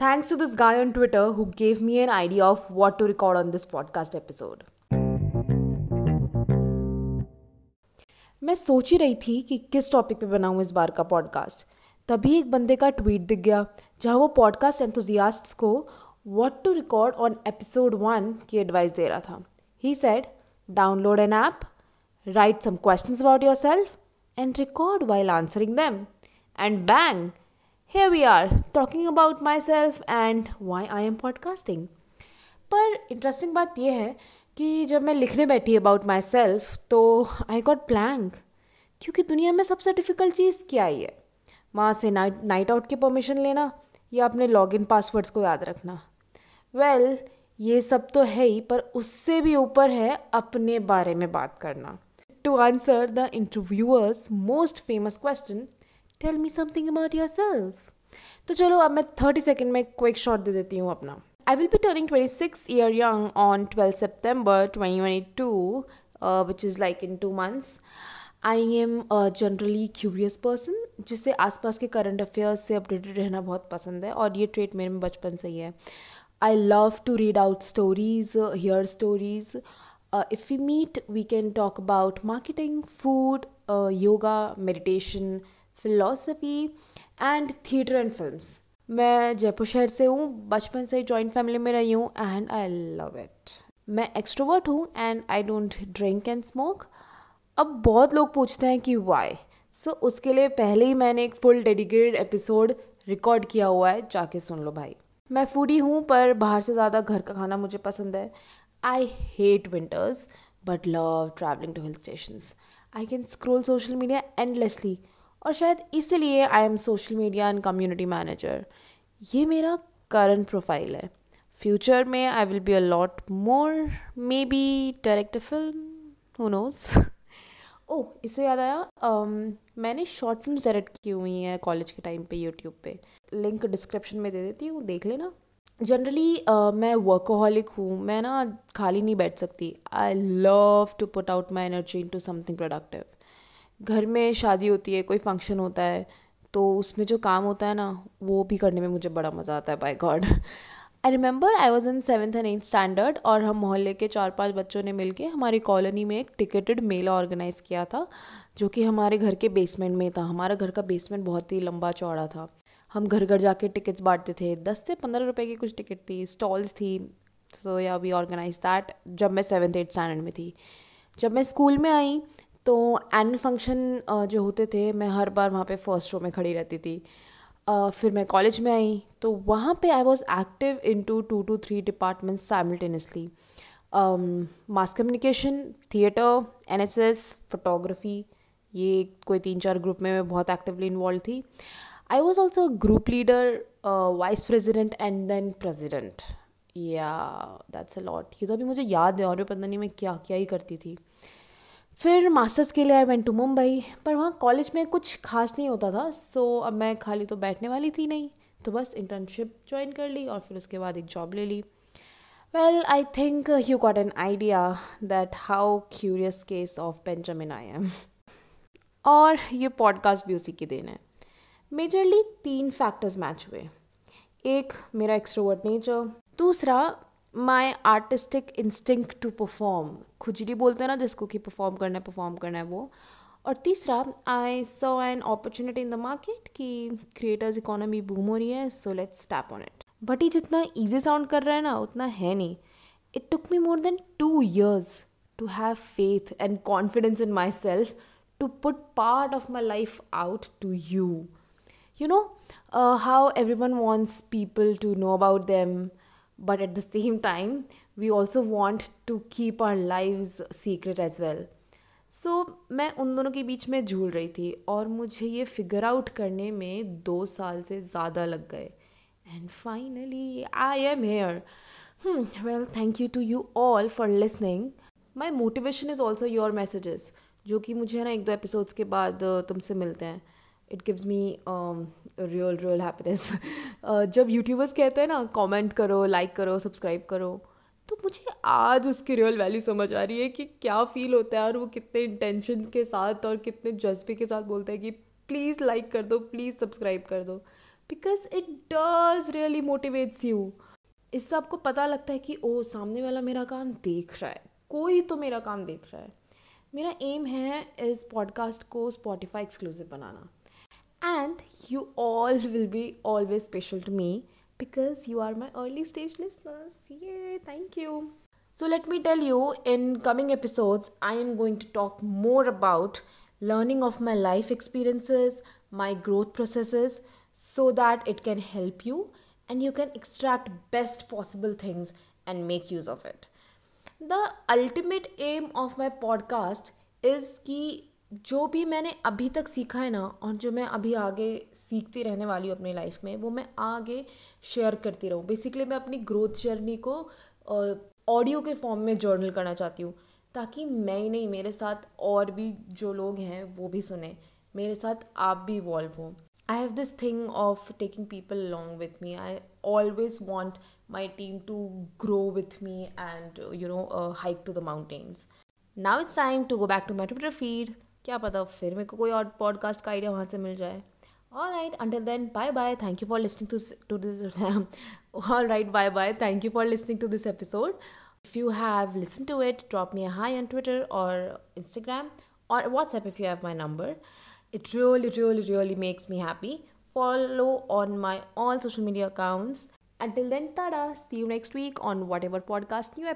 Thanks to this guy on Twitter who gave me an idea of what to record on this podcast episode. मैं सोच ही रही थी कि किस topic पे बनाऊँ इस बार का पॉडकास्ट तभी एक बंदे का ट्वीट दिख गया, जहाँ वो पॉडकास्ट एंथुजियास्ट्स को what to record on episode one की एडवाइस दे रहा था। He said download an app write some questions about yourself and record while answering them and bang here we are talking about myself and why I am podcasting. पर interesting बात यह है कि जब मैं लिखने बैठी अबाउट माई सेल्फ तो आई गॉट प्लैंक क्योंकि दुनिया में सबसे डिफ़िकल्ट चीज़ क्या ही है? वहाँ से नाइट नाइट आउट की परमिशन लेना या अपने लॉग इन पासवर्ड्स को याद रखना? वेल well, ये सब तो है ही पर उससे भी ऊपर है अपने बारे में बात करना। To answer the interviewer's most famous question tell me something about yourself तो चलो, अब मैं थर्टी सेकेंड में क्विक शॉट दे देती हूँ अपना। I will be turning twenty six year young on twelfth September twenty twenty two which is like in two months I am generally curious person जिससे आसपास के करंट अफेयर्स से updated रहना बहुत पसंद है, और ये ट्रेट मेरे में बचपन से ही है। I love to read out stories hear stories if we meet we can talk about marketing food yoga meditation philosophy and theatre and films मैं जयपुर शहर से हूँ बचपन से जॉइंट फैमिली में रही हूँ एंड आई लव इट मैं एक्सट्रोवर्ट हूँ and I don't drink and smoke अब बहुत लोग पूछते हैं कि वाई सो so, उसके लिए पहले ही मैंने एक फुल डेडिकेटेड एपिसोड रिकॉर्ड किया हुआ है जाके सुन लो भाई। मैं फूडी हूँ पर बाहर से ज़्यादा घर का खाना मुझे पसंद है। I hate winters but love travelling to hill stations I can scroll social media endlessly और शायद इसलिए I am social media and community manager ये मेरा करंट प्रोफ़ाइल है. फ्यूचर में I will be a lot more maybe direct film who knows oh इससे याद आया um, मैंने शॉर्ट फ़िल्म डायरेक्ट की हुई हैं कॉलेज के टाइम पे यूट्यूब पे. लिंक डिस्क्रिप्शन में दे देती हूँ देख लेना. जनरली uh, मैं वर्कोहलिक हूँ. मैं ना खाली नहीं बैठ सकती. I love to put out my energy into something productive घर में शादी होती है, कोई फ़ंक्शन होता है तो उसमें जो काम होता है ना, वो भी करने में मुझे बड़ा मज़ा आता है by god I remember I was in seventh and eighth standard और हम मोहल्ले के चार पाँच बच्चों ने मिलके हमारी कॉलोनी में एक टिकटेड मेला ऑर्गेनाइज़ किया था, जो कि हमारे घर के बेसमेंट में था। हमारा घर का बेसमेंट बहुत ही लंबा चौड़ा था। हम घर घर जाके टिकट्स बांटते थे। दस से पंद्रह रुपए की कुछ टिकट थी स्टॉल्स थी सो या वी ऑर्गेनाइज दैट जब मैं सेवन्थ एट्थ स्टैंडर्ड में थी। जब मैं स्कूल में आई तो एनुअल फ़ंक्शन जो होते थे, मैं हर बार वहाँ पे फ़र्स्ट रो में खड़ी रहती थी। फिर मैं कॉलेज में आई तो वहाँ पे I was active in two two two three departments simultaneously mass communication theatre N S S photography ये कोई तीन चार ग्रुप में मैं बहुत एक्टिवली इन्वॉल्व थी। I was also group leader vice president and then president या दैट्स अ लॉट ये तो अभी मुझे याद है और भी पता नहीं मैं क्या क्या ही करती थी। फिर मास्टर्स के लिए आई वेंट टू मुंबई पर वहाँ कॉलेज में कुछ खास नहीं होता था सो अब मैं खाली तो बैठने वाली थी नहीं तो बस इंटर्नशिप ज्वाइन कर ली और फिर उसके बाद एक जॉब ले ली। Well I think you got an idea that how curious case of Benjamin I am और ये पॉडकास्ट भी उसी की देन है। मेजरली तीन फैक्टर्स मैच हुए। एक, मेरा एक्सट्रोवर्ट नेचर दूसरा my artistic instinct to perform खुजली बोलते हैं ना जिसको कि परफॉर्म करना है परफॉर्म करना है वो। और तीसरा I saw an opportunity in the market कि क्रिएटर्स इकोनॉमी बूम हो रही है so let's tap on it but ये जितना ईजी साउंड कर रहा है ना, उतना है नहीं। It took me more than two years to have faith and confidence in myself to put part of my life out to you you know how everyone wants people to know about them but at the same time we also want to keep our lives secret as well. So so, मैं उन दोनों के बीच में झूल रही थी और मुझे ये फिगर आउट करने में दो साल से ज़्यादा लग गए। And finally I am here well thank you to you all for listening my motivation is also your messages जो कि मुझे ना एक दो एपिसोड्स के बाद तुमसे मिलते हैं। It gives me real real happiness जब यूट्यूबर्स कहते हैं ना कमेंट करो लाइक करो सब्सक्राइब करो तो मुझे आज उसकी रियल वैल्यू समझ आ रही है कि क्या फ़ील होता है और वो कितने इंटेंशन के साथ और कितने जज्बे के साथ बोलते हैं कि प्लीज़ लाइक कर दो प्लीज़ सब्सक्राइब कर दो। Because it does really motivates you इससे आपको पता लगता है कि, ओ, सामने वाला मेरा काम देख रहा है। कोई तो मेरा काम देख रहा है। मेरा एम है इस पॉडकास्ट को स्पॉटिफाई एक्सक्लूसिव बनाना। and you all will be always special to me because you are my early stage listeners. Yay, thank you. So, let me tell you in coming episodes, I am going to talk more about learning of my life experiences, my growth processes, so that it can help you and you can extract best possible things and make use of it. The ultimate aim of my podcast is कि जो भी मैंने अभी तक सीखा है ना, और जो मैं अभी आगे सीखती रहने वाली हूँ अपनी लाइफ में, वो मैं आगे शेयर करती रहूँ। बेसिकली मैं अपनी ग्रोथ जर्नी को ऑडियो के फॉर्म में जर्नल करना चाहती हूँ, ताकि मैं ही नहीं, मेरे साथ और भी जो लोग हैं, वो भी सुने। मेरे साथ आप भी इवॉल्व हों। I have this thing of taking people along with me I always want my team to grow with me and you know hike to the mountains now it's time to go back to my Twitter feed क्या पता फिर मेरे को कोई और podcast का idea वहाँ से मिल जाए। All right until then bye bye thank you for listening to to this all right bye bye thank you for listening to this episode if you have listen to it drop me hi on Twitter और Instagram और WhatsApp if you have my number it really really really makes me happy follow on my all social media accounts until then Tara see you next week on whatever podcast new